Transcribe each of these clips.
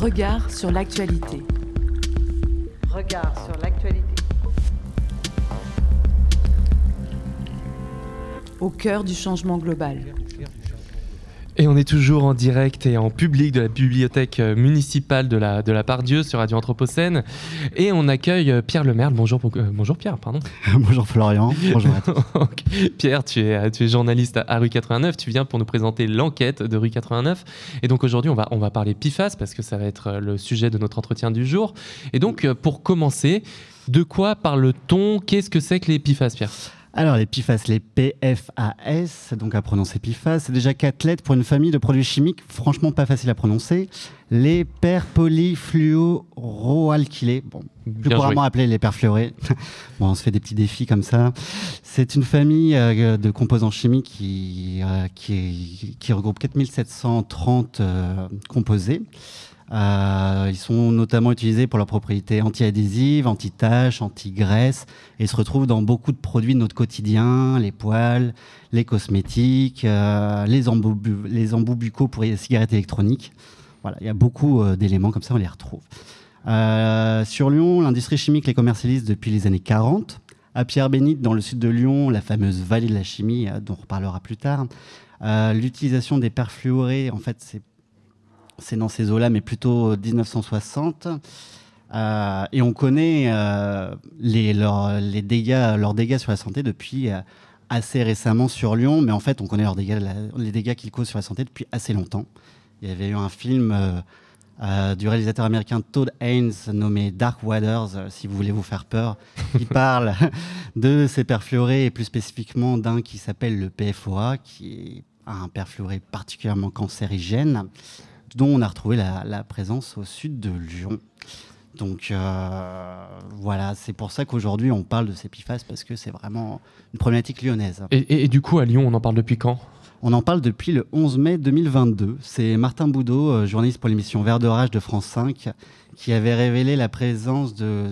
Regard sur l'actualité. Regard sur l'actualité. Au cœur du changement global. Et on est toujours en direct et en public de la bibliothèque euh, municipale de la, de la Pardieu sur Radio Anthropocène. Et on accueille euh, Pierre Lemaire. Bonjour, euh, bonjour Pierre, pardon. bonjour Florian. Bonjour à tous. Pierre, tu es, tu es journaliste à, Rue 89. Tu viens pour nous présenter l'enquête de Rue 89. Et donc aujourd'hui, on va, on va parler PIFAS parce que ça va être le sujet de notre entretien du jour. Et donc, pour commencer, de quoi parle-t-on? Qu'est-ce que c'est que les PIFAS, Pierre? Alors les PFAS, les PFAS, donc à prononcer PFAS, c'est déjà quatre lettres pour une famille de produits chimiques franchement pas facile à prononcer. Les perpolyfluoroalkylés, bon, plus couramment appelés les perfluorés. bon, on se fait des petits défis comme ça. C'est une famille euh, de composants chimiques qui, euh, qui, qui, regroupe 4730 euh, composés. Euh, ils sont notamment utilisés pour leurs propriétés anti-adhésives, anti-taches, anti-graisse, et se retrouvent dans beaucoup de produits de notre quotidien, les poils, les cosmétiques, euh, les, embouts, les buccaux pour les cigarettes électroniques. Voilà, il y a beaucoup euh, d'éléments comme ça, on les retrouve. sur Lyon, l'industrie chimique les commercialise depuis les années 40. À Pierre-Bénite, dans le sud de Lyon, la fameuse vallée de la chimie, dont on reparlera plus tard, l'utilisation des perfluorés, en fait, c'est c'est dans ces eaux-là, mais plutôt 1960. Euh, et on connaît euh, les, dégâts, leurs dégâts sur la santé depuis euh, assez récemment sur Lyon, mais en fait, on connaît leurs dégâts, les dégâts qu'ils causent sur la santé depuis assez longtemps. Il y avait eu un film du réalisateur américain Todd Haynes nommé Dark Waters, si vous voulez vous faire peur, qui parle de ces perfluorés et plus spécifiquement d'un qui s'appelle le PFOA, qui est un perfluoré particulièrement cancérigène dont on a retrouvé la, présence au sud de Lyon. Donc euh, voilà, c'est pour ça qu'aujourd'hui on parle de ces PFAS parce que c'est vraiment une problématique lyonnaise. Et, du coup à Lyon, on en parle depuis quand? On en parle depuis le 11 mai 2022. C'est Martin Boudot, euh, journaliste pour l'émission Vert de Rage de France 5, qui avait révélé la présence de,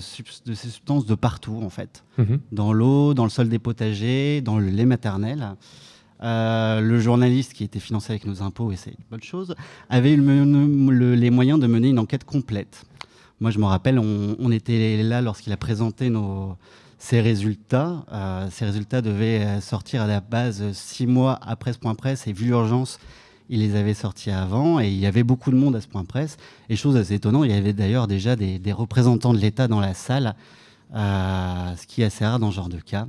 de ces substances de partout en fait. Mhm. Dans l'eau, dans le sol des potagers, dans le lait maternel. Euh, le journaliste qui était financé avec nos impôts, et c'est une bonne chose, avait eu les moyens de mener une enquête complète. Moi, je me rappelle, on, était là lorsqu'il a présenté ses résultats. Euh, ces résultats devaient sortir à la base six mois après ce point presse, et vu l'urgence, il les avait sortis avant, et il y avait beaucoup de monde à ce point presse. Et chose assez étonnante, il y avait d'ailleurs déjà des, représentants de l'État dans la salle, euh, ce qui est assez rare dans ce genre de cas.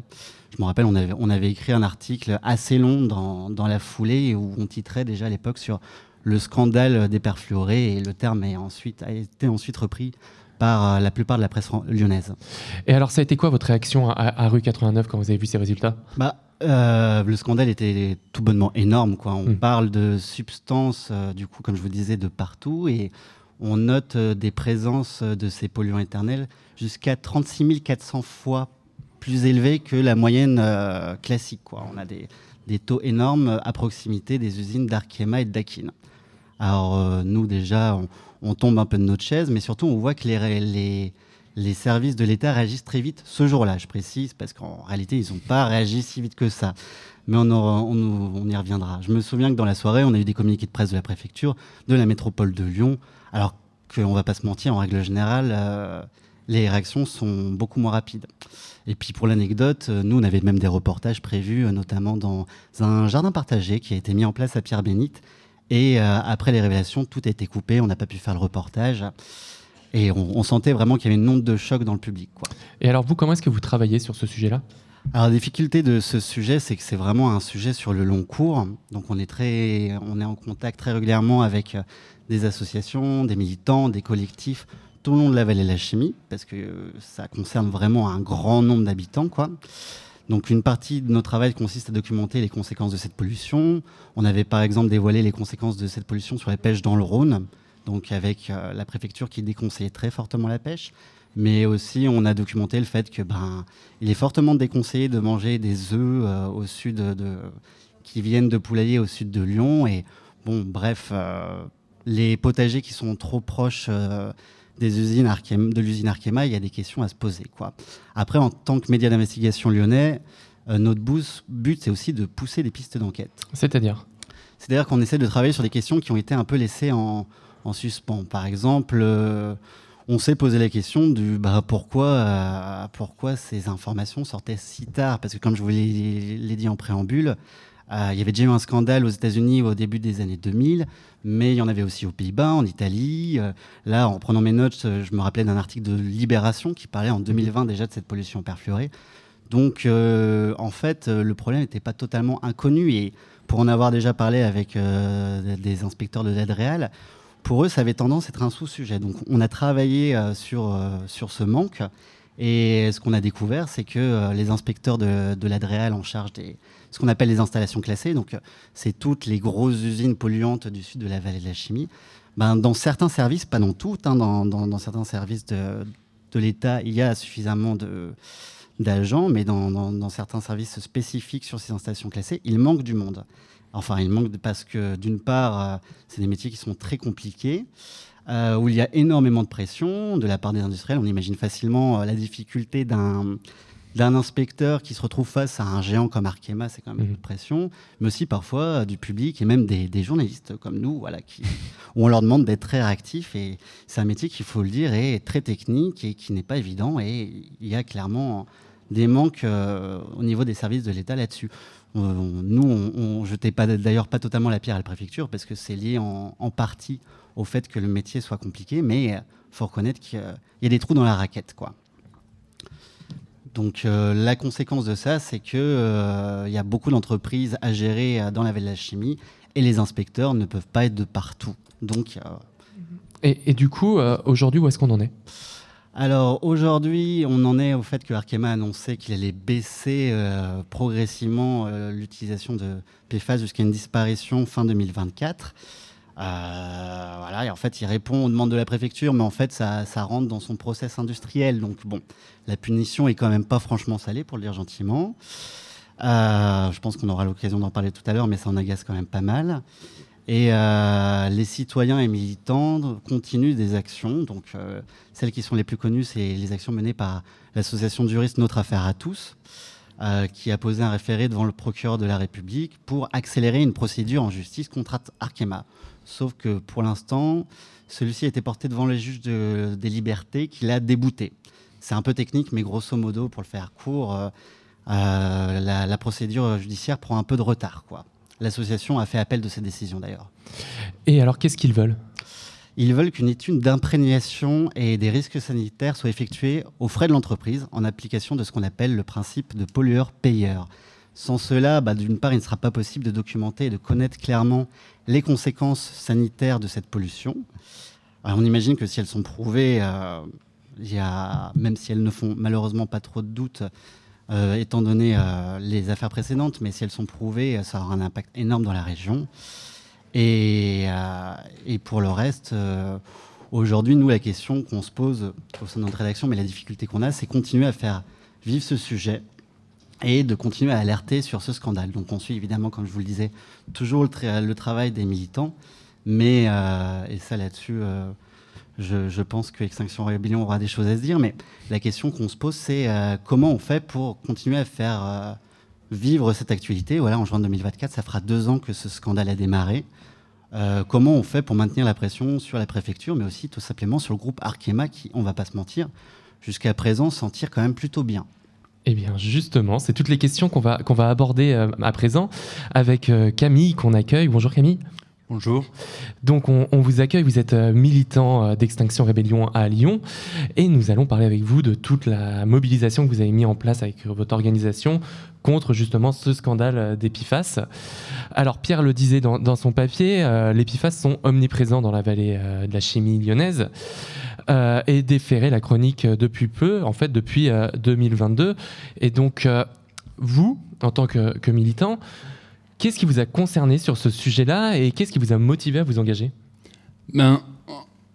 Je me rappelle, on avait, on avait écrit un article assez long dans, dans la foulée où on titrait déjà à l'époque sur le scandale des perfluorés et le terme est ensuite, a été ensuite repris par euh, la plupart de la presse lyonnaise. Et alors, ça a été quoi votre réaction à, Rue 89 quand vous avez vu ces résultats? Bah, euh, Le scandale était tout bonnement énorme. Quoi. On hmm. parle de substances, euh, du coup, comme je vous disais, de partout et on note des présences de ces polluants éternels jusqu'à 36 400 fois plus élevé que la moyenne euh, classique. On a des, taux énormes à proximité des usines d'Arkema et Dakin. Alors euh, nous déjà, on, tombe un peu de notre chaise, mais surtout on voit que les services de l'État réagissent très vite ce jour-là, je précise, parce qu'en réalité, ils n'ont pas réagi si vite que ça. Mais on, y reviendra. Je me souviens que dans la soirée, on a eu des communiqués de presse de la préfecture, de la métropole de Lyon, alors qu'on ne va pas se mentir, en règle générale, euh, les réactions sont beaucoup moins rapides. Et puis pour l'anecdote, euh, nous, on avait même des reportages prévus, euh, notamment dans un jardin partagé qui a été mis en place à Pierre-Bénite. Et après les révélations, tout a été coupé, on n'a pas pu faire le reportage. Et on, sentait vraiment qu'il y avait une onde de choc dans le public. Et alors vous, comment est-ce que vous travaillez sur ce sujet-là? Alors la difficulté de ce sujet, c'est que c'est vraiment un sujet sur le long cours. Donc on est très, on est en contact très régulièrement avec des associations, des militants, des collectifs tout le long de la vallée de la chimie, parce que ça concerne vraiment un grand nombre d'habitants. Donc une partie de notre travail consiste à documenter les conséquences de cette pollution. On avait par exemple dévoilé les conséquences de cette pollution sur la pêche dans le Rhône, donc avec euh, la préfecture qui déconseillait très fortement la pêche. Mais aussi on a documenté le fait que ben il est fortement déconseillé de manger des œufs euh, au sud de, qui viennent de poulailler au sud de Lyon. Et bon bref, euh, les potagers qui sont trop proches des usines de l'usine Arkema, il y a des questions à se poser. Quoi. Après, en tant que média d'investigation lyonnais, euh, notre but, c'est aussi de pousser des pistes d'enquête. C'est-à-dire? C'est-à-dire qu'on essaie de travailler sur des questions qui ont été un peu laissées en, en suspens. Par exemple, on s'est posé la question du bah, pourquoi, pourquoi ces informations sortaient si tard? Parce que comme je vous l'ai dit en préambule, il y avait déjà eu un scandale aux États-Unis au début des années 2000, mais il y en avait aussi aux Pays-Bas, en Italie. là, en prenant mes notes, je me rappelais d'un article de Libération qui parlait en 2020 déjà de cette pollution perfluorée. Donc, euh, en fait, euh, le problème n'était pas totalement inconnu. Et pour en avoir déjà parlé avec euh, des inspecteurs de l'aide réelle, pour eux, ça avait tendance à être un sous-sujet. Donc, on a travaillé sur, sur ce manque. Et ce qu'on a découvert, c'est que les inspecteurs de, de l'aide réelle en charge des ce qu'on appelle les installations classées, donc c'est toutes les grosses usines polluantes du sud de la vallée de la chimie, ben, dans certains services, pas dans toutes, hein, dans, dans, dans, certains services de, de l'État, il y a suffisamment d'agents, mais dans, certains services spécifiques sur ces installations classées, il manque du monde. Enfin, il manque parce que d'une part, euh, c'est des métiers qui sont très compliqués, euh, où il y a énormément de pression de la part des industriels. On imagine facilement euh, la difficulté d'un d'un inspecteur qui se retrouve face à un géant comme Arkema, c'est quand même mmh. de pression, mais aussi parfois du public et même des, journalistes comme nous, voilà, qui, où on leur demande d'être très réactifs. Et c'est un métier qu'il faut le dire est très technique et qui n'est pas évident. Et il y a clairement des manques euh, au niveau des services de l'État là-dessus. Nous, on, ne jetait pas d'ailleurs pas totalement la pierre à la préfecture parce que c'est lié en, partie au fait que le métier soit compliqué, mais il faut reconnaître qu'il y a des trous dans la raquette, quoi. Donc euh, la conséquence de ça, c'est qu'il euh, y a beaucoup d'entreprises à gérer dans la veille de la chimie et les inspecteurs ne peuvent pas être de partout. Donc, et, du coup, aujourd'hui, où est-ce qu'on en est? Alors aujourd'hui, on en est au fait que Arkema a annoncé qu'il allait baisser euh, progressivement euh, l'utilisation de PFAS jusqu'à une disparition fin 2024. Euh, voilà, et en fait, il répond aux demandes de la préfecture, mais en fait, ça, rentre dans son process industriel. Donc bon, la punition est quand même pas franchement salée, pour le dire gentiment. je pense qu'on aura l'occasion d'en parler tout à l'heure, mais ça en agace quand même pas mal. Et euh, les citoyens et militants continuent des actions. Donc, euh, celles qui sont les plus connues, c'est les actions menées par l'association de juristes Notre Affaire à tous, euh, qui a posé un référé devant le procureur de la République pour accélérer une procédure en justice contre Arkema. Sauf que pour l'instant, celui-ci a été porté devant les juges des libertés qui l'a débouté. C'est un peu technique, mais grosso modo, pour le faire court, la, la, procédure judiciaire prend un peu de retard. quoi. L'association a fait appel de cette décision d'ailleurs. Et alors qu'est-ce qu'ils veulent? Ils veulent qu'une étude d'imprégnation et des risques sanitaires soit effectuée aux frais de l'entreprise en application de ce qu'on appelle le principe de pollueur-payeur. Sans cela, bah, d'une part, il ne sera pas possible de documenter et de connaître clairement les conséquences sanitaires de cette pollution. on imagine que si elles sont prouvées, euh, y a, même si elles ne font malheureusement pas trop de doutes, euh, étant donné euh, les affaires précédentes, mais si elles sont prouvées, ça aura un impact énorme dans la région. Et, euh, pour le reste, aujourd'hui, nous, la question qu'on se pose au sein de notre rédaction, mais la difficulté qu'on a, c'est continuer à faire vivre ce sujet et de continuer à alerter sur ce scandale. Donc on suit évidemment, comme je vous le disais, toujours le, le travail des militants, mais, et ça là-dessus, je, pense que Extinction Rebellion aura des choses à se dire, mais la question qu'on se pose, c'est euh, comment on fait pour continuer à faire euh, vivre cette actualité? Voilà, en juin 2024, ça fera deux ans que ce scandale a démarré. Euh, comment on fait pour maintenir la pression sur la préfecture, mais aussi tout simplement sur le groupe Arkema, qui, on va pas se mentir, jusqu'à présent s'en tire quand même plutôt bien? Eh bien, justement, c'est toutes les questions qu'on va, qu'on va aborder à présent avec Camille qu'on accueille. Bonjour Camille. Bonjour. Donc on, vous accueille, vous êtes euh, militant euh, d'Extinction Rébellion à Lyon et nous allons parler avec vous de toute la mobilisation que vous avez mis en place avec votre organisation contre justement ce scandale euh, d'Epifas. Alors Pierre le disait dans, son papier, les Epifas sont omniprésents dans la vallée de la chimie lyonnaise et déféré la chronique depuis peu, en fait depuis 2022. Et donc vous, en tant que militant, Qu'est-ce qui vous a concerné sur ce sujet-là et qu'est-ce qui vous a motivé à vous engager? Ben,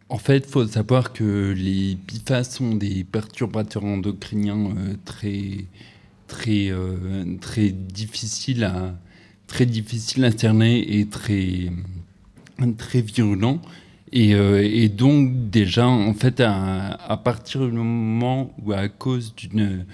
En fait, il faut savoir que les PFAS sont des perturbateurs endocriniens euh, très, très, euh, très, difficiles à, très difficiles à cerner et très, très virulents. Et, euh, donc déjà, en fait, à, partir du moment où à cause d'une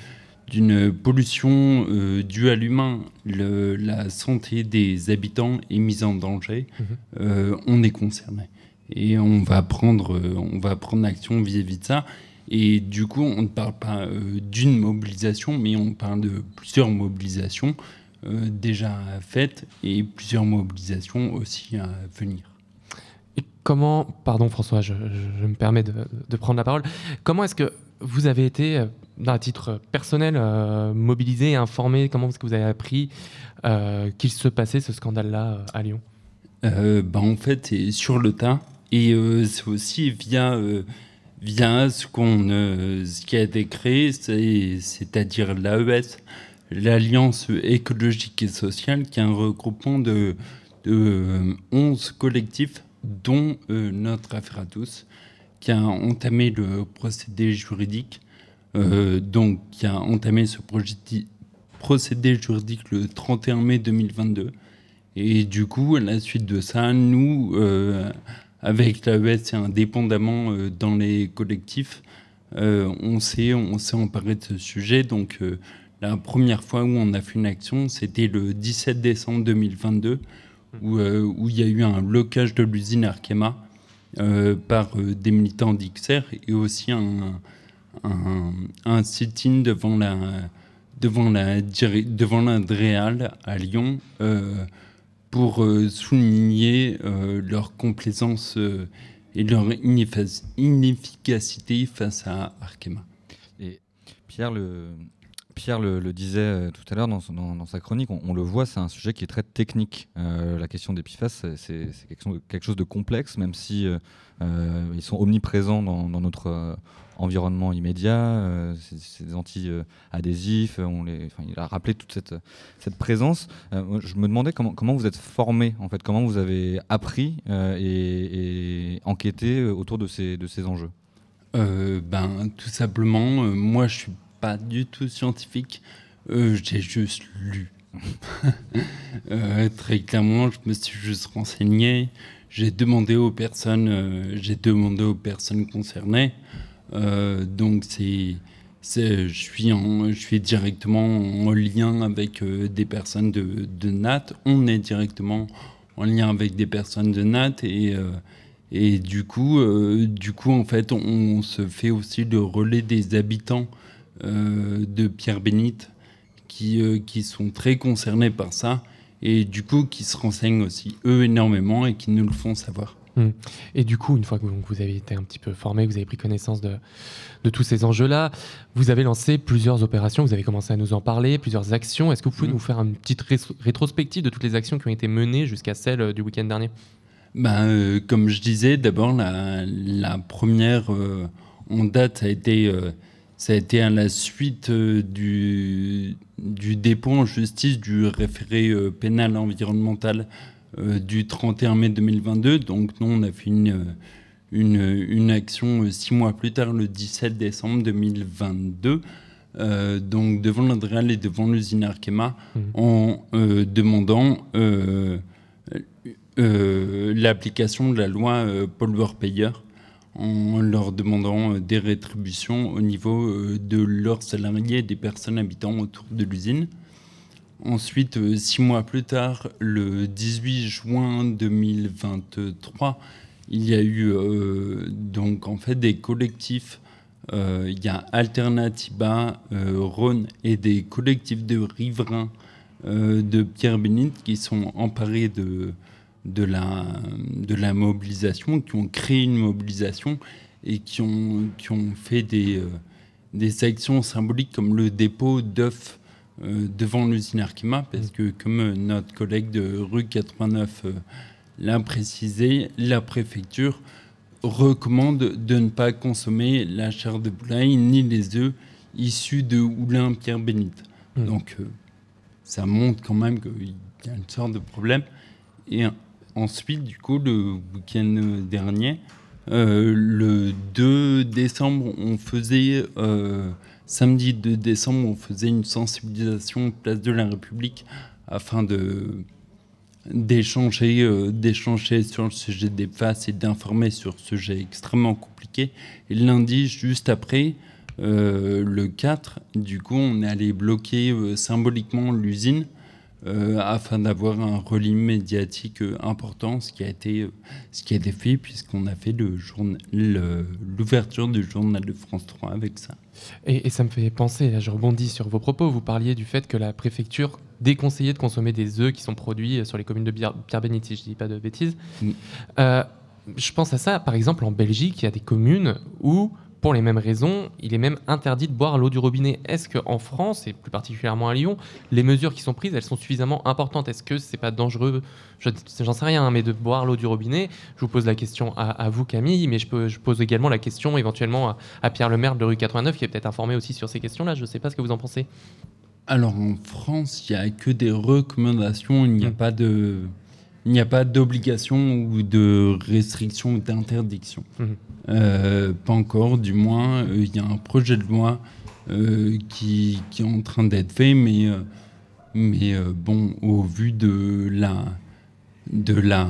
d'une pollution euh, due à l'humain, la santé des habitants est mise en danger, mhm. euh, on est concerné. et on va prendre, on va prendre action vis-à-vis de ça. Et du coup, on ne parle pas d'une mobilisation, mais on parle de plusieurs mobilisations déjà faites et plusieurs mobilisations aussi à venir. Et comment, pardon François, je, me permets de, de, prendre la parole, comment est-ce que vous avez été d'un titre personnel, euh, mobilisé informé Comment est-ce que vous avez appris euh, qu'il se passait ce scandale-là euh, à Lyon? Bah, En fait, c'est sur le tas. Et c'est aussi via, via ce, qu'on, ce qui a été créé, c'est-à-dire l'AES, l'Alliance écologique et sociale, qui est un regroupement de, de 11 collectifs, dont notre affaire à tous, qui a entamé le procédé juridique donc, qui a entamé ce procédé juridique le 31 mai 2022. Et du coup, à la suite de ça, nous, euh, avec l'AES et indépendamment euh, dans les collectifs, on s'est on emparé de ce sujet. Donc, la première fois où on a fait une action, c'était le 17 décembre 2022, où, où il y a eu un blocage de l'usine Arkema par des militants d'XR et aussi un, un, un sit-in devant la devant la devant l'Andréal à Lyon euh, pour euh, souligner euh, leur complaisance et leur inefficacité face à Arkema. Et Pierre le Pierre le, disait tout à l'heure dans, sa chronique, on, le voit, c'est un sujet qui est très technique. la question des PFAS, c'est quelque, chose de complexe, même si ils sont omniprésents dans, notre environnement immédiat, euh, c'est des anti-adhésifs, on les, il a rappelé toute cette, présence. Euh, je me demandais comment, vous êtes formé, en fait, comment vous avez appris euh, et, enquêté autour de ces, de ces enjeux ben, Tout simplement, moi je suis pas du tout scientifique, j'ai juste lu. très clairement, je me suis juste renseigné. J'ai demandé aux personnes, j'ai demandé aux personnes concernées. Euh, donc c'est je suis, en, je suis directement en lien avec euh, des personnes de, de, NAT. On est directement en lien avec des personnes de NAT et, euh, et du, coup, du coup, en fait, on, se fait aussi le relais des habitants de Pierre-Bénite qui, qui sont très concernés par ça et du coup qui se renseignent aussi eux énormément et qui nous le font savoir. Hmm. Et du coup, une fois que vous, avez été un petit peu formé, vous avez pris connaissance de, tous ces enjeux-là, vous avez lancé plusieurs opérations, vous avez commencé à nous en parler, plusieurs actions. Est-ce que vous pouvez hmm. nous faire une petite rétrospective de toutes les actions qui ont été menées jusqu'à celle euh, du week-end dernier? Ben, euh, Comme je disais, d'abord, la, première euh, en date, ça a été, ça a été à la suite du, du dépôt en justice du référé pénal environnemental euh, du 31 mai 2022. Donc nous, on a fait une, euh, une, une, action euh, six mois plus tard, le 17 décembre 2022. donc devant l'Adréal et devant l'usine Arkema, mmh. en demandant l'application de la loi pollueur-payeur, en leur demandant des rétributions au niveau de leurs salariés et des personnes habitant autour de l'usine. Ensuite, euh, six mois plus tard, le 18 juin 2023, il y a eu euh, donc en fait des collectifs. Euh, il y a Alternativa, Rhône et des collectifs de riverains de Pierre Bénite qui sont emparés de, de, la, de la mobilisation, qui ont créé une mobilisation et qui ont, qui ont fait des, des actions symboliques comme le dépôt d'œufs euh, devant l'usine Arkema, parce que comme euh, notre collègue de rue 89 euh, l'a précisé, la préfecture recommande de ne pas consommer la chair de poulaille ni les œufs issus de Oulin Pierre Bénite. Mm. Donc ça montre quand même qu'il y a une sorte de problème. Et ensuite, du coup, le week-end dernier, le 2 décembre, on faisait samedi 2 décembre, on faisait une sensibilisation place de la République afin euh, d'échanger sur le sujet des faces et d'informer sur ce sujet extrêmement compliqué. Et lundi, juste après, euh, le 4, du coup, on allé bloquer euh, symboliquement l'usine afin d'avoir un relais médiatique important, ce qui a été, ce qui a été fait puisqu'on a fait l'ouverture du journal de France 3 avec ça. Et, ça me fait penser, là je rebondis sur vos propos, vous parliez du fait que la préfecture déconseillait de consommer des œufs qui sont produits sur les communes de Pierre-Bénitier, je ne dis pas de bêtises. Mm. je pense à ça, par exemple en Belgique, il y a des communes où pour les mêmes raisons, il est même interdit de boire l'eau du robinet. Est-ce qu'en France, et plus particulièrement à Lyon, les mesures qui sont prises, elles sont suffisamment importantes? Est-ce que c'est pas dangereux? J'en sais rien, hein, mais de boire l'eau du robinet, je vous pose la question à, vous, Camille, mais je, peux, je, pose également la question éventuellement à, Pierre Lemaire de rue 89, qui est peut-être informé aussi sur ces questions-là. Je ne sais pas ce que vous en pensez. Alors en France, il n'y a que des recommandations, il n'y a mmh. pas de il n'y a pas d'obligation ou de restriction ou d'interdiction. Mhm. Euh, pas encore, du moins. Euh, il y a un projet de loi euh, qui, qui, est en train d'être fait, mais, mais bon, au vu de la, de la,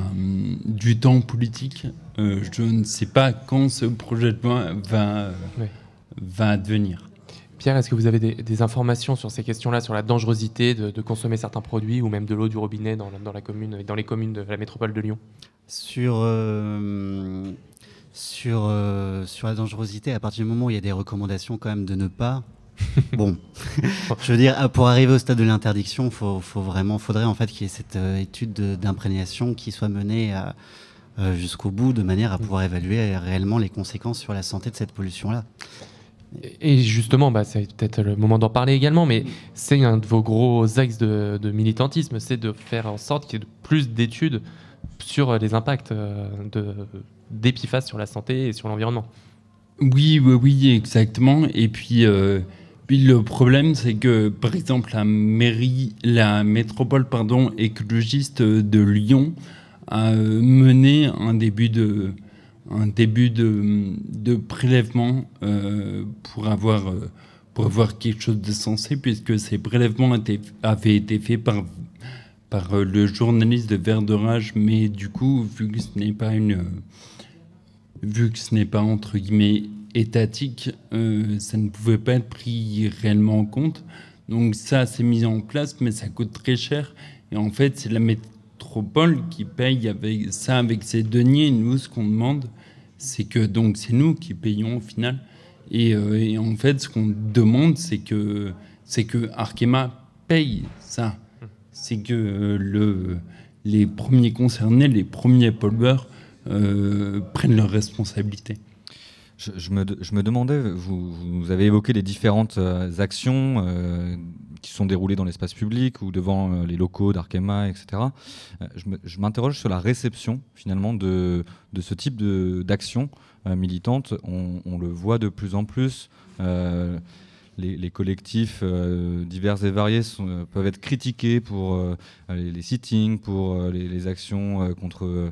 du temps politique, je ne sais pas quand ce projet de loi va, va advenir. Pierre, est-ce que vous avez des, informations sur ces questions-là, sur la dangerosité de, consommer certains produits ou même de l'eau du robinet dans, la commune, dans les communes de la métropole de Lyon? Sur, euh, sur, euh, sur la dangerosité, à partir du moment où il y a des recommandations quand même de ne pas. bon, je veux dire, pour arriver au stade de l'interdiction, faut, faut vraiment, faudrait en fait qu'il y ait cette euh, étude d'imprégnation qui soit menée jusqu'au bout, de manière à pouvoir évaluer réellement les conséquences sur la santé de cette pollution-là. Et justement, bah, c'est peut-être le moment d'en parler également, mais c'est un de vos gros axes de, militantisme, c'est de faire en sorte qu'il y ait plus d'études sur les impacts euh, d'Epiphase sur la santé et sur l'environnement. Oui, oui, oui, exactement. Et puis, euh, puis le problème, c'est que, par exemple, la mairie, la métropole pardon, écologiste de Lyon a mené un début de un début de, prélèvement euh, pour, avoir, euh, pour avoir quelque chose de sensé, puisque ces prélèvements avaient été faits par, par euh, le journaliste de Verdorage, mais du coup, vu que ce n'est pas une. vu que ce n'est pas entre guillemets étatique, ça ne pouvait pas être pris réellement en compte. Donc ça, s'est mis en place, mais ça coûte très cher. Et en fait, c'est la métropole qui paye avec ça avec ses deniers. Nous, ce qu'on demande, c'est que donc c'est nous qui payons au final. Euh, et, en fait, ce qu'on demande, c'est que c'est que Arkema paye ça. C'est que euh, le, les premiers concernés, les premiers pollueurs, euh, prennent leurs responsabilités. Je, me, je, me, demandais, vous, vous, avez évoqué les différentes actions qui sont déroulés dans l'espace public ou devant euh, les locaux d'Arkema, etc. Euh, je m'interroge sur la réception finalement de, de ce type d'action euh, militante. On, le voit de plus en plus les, collectifs euh, divers et variés euh, peuvent être critiqués pour euh, les, sittings, pour les, actions contre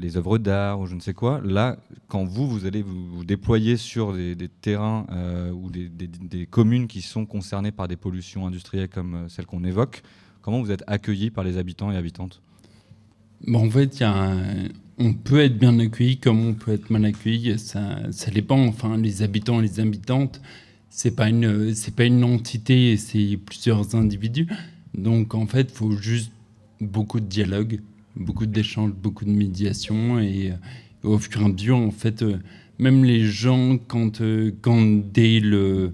les œuvres d'art ou je ne sais quoi. Là, quand vous, vous allez vous, déployer sur des, terrains ou des, communes qui sont concernées par des pollutions industrielles comme celles qu'on évoque, comment vous êtes accueillis par les habitants et habitantes? Bon, En fait, on peut être bien accueilli comme on peut être mal accueilli. Ça, ça dépend. Enfin, les habitants et les habitantes c'est pas une c'est pas une entité, c'est plusieurs individus. Donc en fait, il faut juste beaucoup de dialogue, beaucoup d'échanges, beaucoup de médiation et, euh, au fur et à mesure, en fait, euh, même les gens quand euh, quand dès le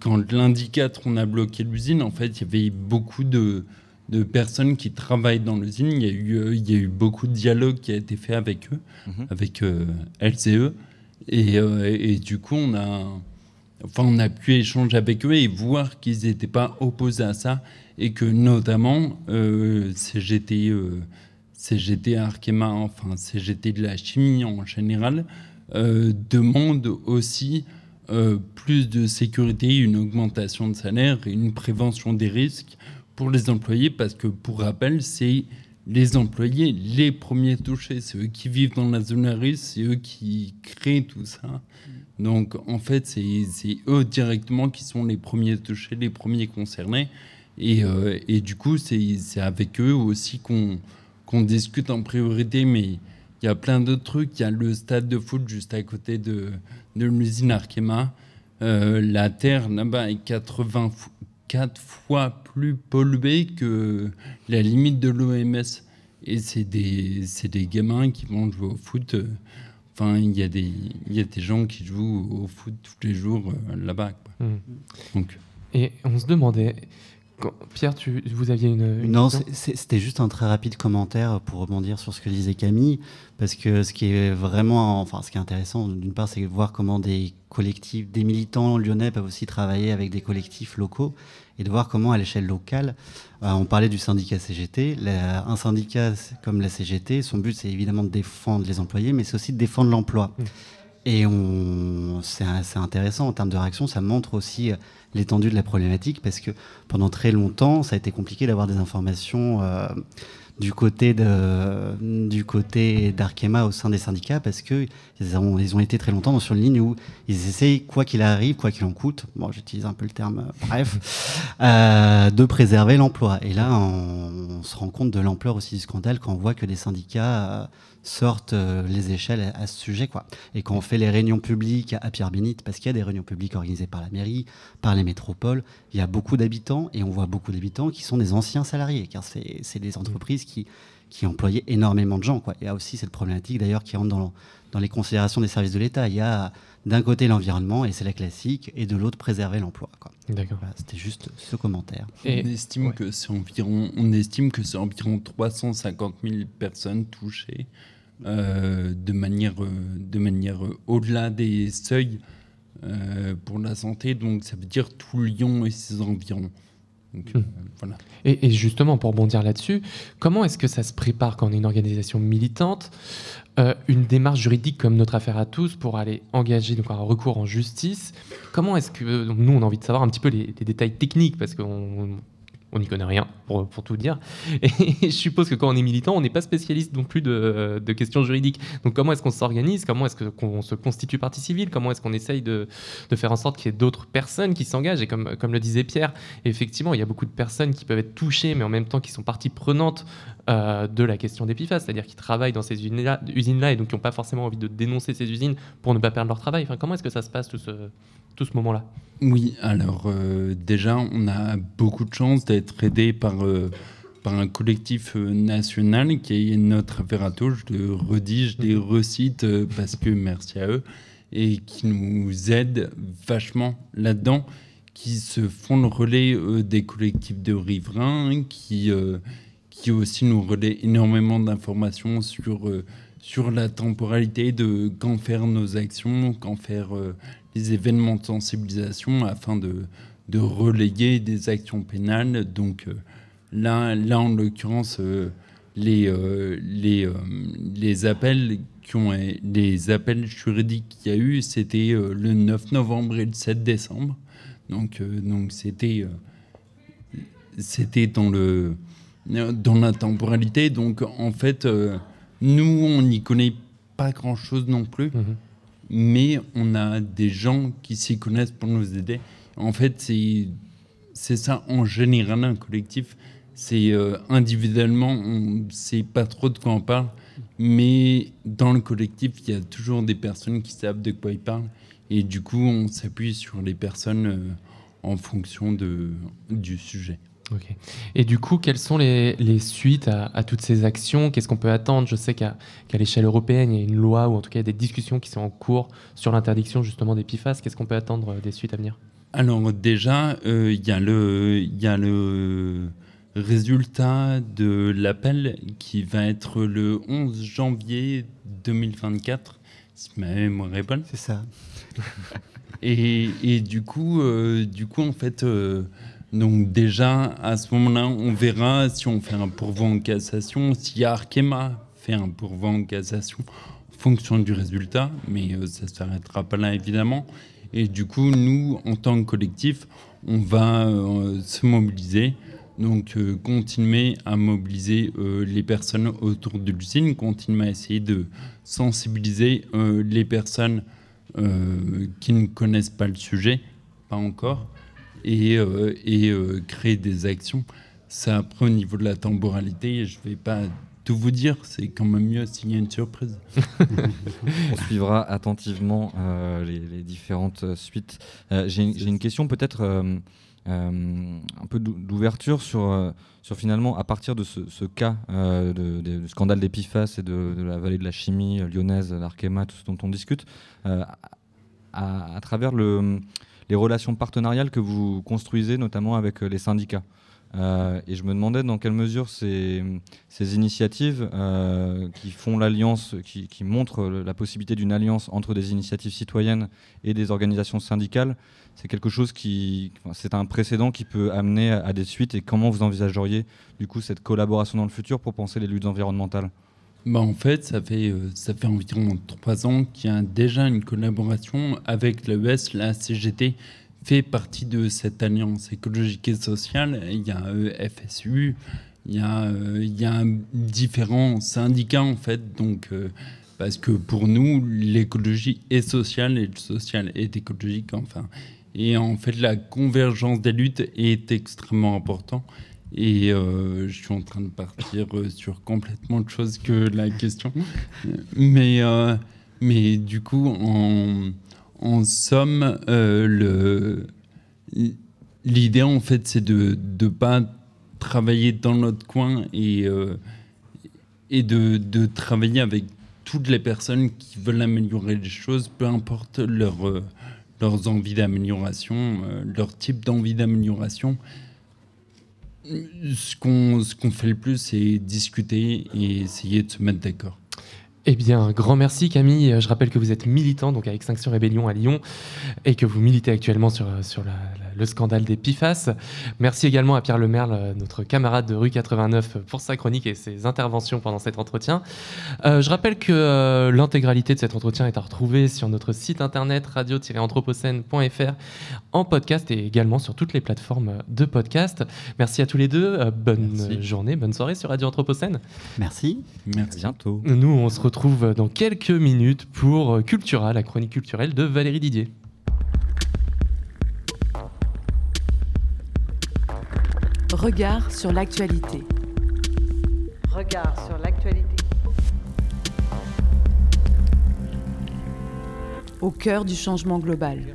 quand l'indicateur on a bloqué l'usine, en fait, il y avait beaucoup de de personnes qui travaillent dans l'usine. Il y a eu il y a eu beaucoup de dialogue qui a été fait avec eux, mhm. avec et eux, et, et du coup, on a enfin, on a pu échanger avec eux et voir qu'ils n'étaient pas opposés à ça et que notamment euh, CGT, euh, CGT Arkema, enfin CGT de la chimie en général, euh, demande aussi euh, plus de sécurité, une augmentation de salaire et une prévention des risques pour les employés parce que pour rappel, c'est les employés les premiers touchés, c'est eux qui vivent dans la zone à risque, c'est eux qui créent tout ça. Donc en fait, c'est eux directement qui sont les premiers touchés, les premiers concernés. Et, euh, et du coup, c'est avec eux aussi qu'on discute en priorité. Mais il y a plein d'autres trucs. Il y a le stade de foot juste à côté de, de l'usine Arkema. Euh, la terre là-bas est 84 fois plus pollué que la limite de l'OMS. Et c'est des, des gamins qui vont jouer au foot. Enfin, il y, a des, y a des gens qui jouent au foot tous les jours là-bas. Mmh. Donc. Et on se demandait, Pierre, tu, vous aviez une. non, c'était juste un très rapide commentaire pour rebondir sur ce que disait Camille, parce que ce qui est vraiment, enfin, ce qui est intéressant, d'une part, c'est de voir comment des collectifs, des militants lyonnais peuvent aussi travailler avec des collectifs locaux et de voir comment, à l'échelle locale, euh, on parlait du syndicat CGT, un syndicat comme la CGT, son but, c'est évidemment de défendre les employés, mais c'est aussi de défendre l'emploi. Mmh. Et c'est intéressant en termes de réaction, ça montre aussi euh, l'étendue de la problématique parce que pendant très longtemps, ça a été compliqué d'avoir des informations euh, du côté d'Arkema au sein des syndicats parce que ils ont, ils ont été très longtemps sur une ligne où ils essayent quoi qu'il arrive, quoi qu'il en coûte, bon j'utilise un peu le terme, euh, bref, euh, de préserver l'emploi. Et là, on, se rend compte de l'ampleur aussi du scandale quand on voit que des syndicats sortent euh, les échelles à, ce sujet. Quoi. Et quand on fait les réunions publiques à Pierre Bénite, parce qu'il y a des réunions publiques organisées par la mairie, par les métropoles, il y a beaucoup d'habitants et on voit beaucoup d'habitants qui sont des anciens salariés, car c'est des entreprises qui, qui employaient énormément de gens. Quoi. Il y a aussi cette problématique d'ailleurs qui rentre dans, dans les considérations des services de l'État. Il y a d'un côté l'environnement, et c'est la classique, et de l'autre préserver l'emploi. D'accord. C'était juste ce commentaire. Et on, estime que c'est environ, on estime que c'est environ 350 000 personnes touchées de manière, euh, de manière euh, au-delà des seuils pour la santé. Donc ça veut dire tout Lyon et ses environs. Hmm. voilà. et, justement, pour bondir là-dessus, comment est-ce que ça se prépare quand on est une organisation militante une démarche juridique comme notre affaire à tous pour aller engager donc un recours en justice? Comment est-ce que nous on a envie de savoir un petit peu les, les détails techniques parce qu'on on n'y connaît rien, pour, tout dire. Et je suppose que quand on est militant, on n'est pas spécialiste non plus de, questions juridiques. Donc comment est-ce qu'on s'organise? Comment est-ce qu'on se constitue partie civile? Comment est-ce qu'on essaye de, faire en sorte qu'il y ait d'autres personnes qui s'engagent? Et comme, le disait Pierre, effectivement, il y a beaucoup de personnes qui peuvent être touchées, mais en même temps qui sont partie prenante euh, de la question d'Epiphase, c'est-à-dire qui travaillent dans ces usines-là usines -là, et donc qui n'ont pas forcément envie de dénoncer ces usines pour ne pas perdre leur travail. Enfin, comment est-ce que ça se passe tout ce, tout ce moment-là. Oui, alors euh, déjà, on a beaucoup de chance d'être aidé par, euh, par un collectif euh, national qui est notre à touche de redige des recites, parce que merci à eux, et qui nous aident vachement là-dedans, qui se font le relais des collectifs de riverains, qui, qui aussi nous relaient énormément d'informations sur sur la temporalité de quand faire nos actions, quand faire des événements de sensibilisation afin de, de relayer des actions pénales. Donc euh, là, là, en l'occurrence, euh, les, euh, les, les appels qui ont les appels juridiques qu'il y a eu, c'était le 9 novembre et le 7 décembre. Donc donc c'était c'était dans le dans la temporalité. Donc en fait, nous on n'y connaît pas grand chose non plus. Mm-hmm mais on a des gens qui s'y connaissent pour nous aider. En fait, c'est ça en général un collectif. C'est euh, individuellement, on ne sait pas trop de quoi on parle, mais dans le collectif, il y a toujours des personnes qui savent de quoi ils parlent. Et du coup, on s'appuie sur les personnes euh, en fonction de, du sujet. Et du coup, quelles sont les, suites à, toutes ces actions? Qu'est-ce qu'on peut attendre? Je sais qu'à l'échelle européenne, il y a une loi ou en tout cas des discussions qui sont en cours sur l'interdiction justement des PFAS. Qu'est-ce qu'on peut attendre euh, des suites à venir? Alors déjà, euh, il y, a le résultat de l'appel qui va être le 11 janvier 2024, si ma mémoire est bonne. C'est ça. et, du coup, euh, du coup, en fait donc déjà, à ce moment-là, on verra si on fait un pourvoi en cassation, si Arkema fait un pourvoi en cassation en fonction du résultat, mais euh, ça ne s'arrêtera pas là évidemment. Et du coup, nous, en tant que collectif, on va euh, se mobiliser, donc euh, continuer à mobiliser les personnes autour de l'usine, continuer à essayer de sensibiliser les personnes qui ne connaissent pas le sujet, pas encore, et, euh, euh, créer des actions. Ça, après, au niveau de la temporalité, je ne vais pas tout vous dire, c'est quand même mieux s'il y a une surprise. On suivra attentivement euh, les, différentes suites. J'ai une question peut-être un peu d'ouverture sur, sur finalement, à partir de ce, cas du scandale d'Epifas et de, la vallée de la chimie lyonnaise, l'Arkema, tout ce dont on discute, à, travers le, les relations partenariales que vous construisez, notamment avec les syndicats. Euh, et je me demandais dans quelle mesure ces, initiatives euh, qui font l'alliance, qui, montrent la possibilité d'une alliance entre des initiatives citoyennes et des organisations syndicales, c'est quelque chose qui, c'est un précédent qui peut amener à, des suites. Et comment vous envisageriez du coup cette collaboration dans le futur pour penser les luttes environnementales? Bah en fait, ça fait, euh, ça fait environ trois ans qu'il y a déjà une collaboration avec l'ES, la CGT, fait partie de cette alliance écologique et sociale. Il y a FSU, il y a, euh, il y a différents syndicats en fait. Donc, euh, parce que pour nous, l'écologie est sociale et le social est écologique. Enfin, et en fait, la convergence des luttes est extrêmement importante. Et euh, je suis en train de partir sur complètement autre chose que la question. Mais, mais du coup, en en somme, euh, l'idée en fait, c'est de ne pas travailler dans notre coin et, euh, et de, travailler avec toutes les personnes qui veulent améliorer les choses, peu importe leur, euh, leurs envies d'amélioration, leur type d'envie d'amélioration. Ce qu'on qu'on fait le plus, c'est discuter et essayer de se mettre d'accord. Eh bien, grand merci Camille. Je rappelle que vous êtes militant donc à Extinction Rébellion à Lyon et que vous militez actuellement sur, sur la, le scandale des PIFAS. Merci également à Pierre Lemerle, notre camarade de rue 89, pour sa chronique et ses interventions pendant cet entretien. Euh, je rappelle que euh, l'intégralité de cet entretien est à retrouver sur notre site internet radio-anthropocène.fr en podcast et également sur toutes les plateformes de podcast. Merci à tous les deux. Euh, bonne journée, bonne soirée sur Radio Anthropocène. Merci. Merci. bientôt. Nous, on se retrouve dans quelques minutes pour Cultura, la chronique culturelle de Valérie Didier. Regard sur l'actualité. Regard sur l'actualité. Au cœur du changement global.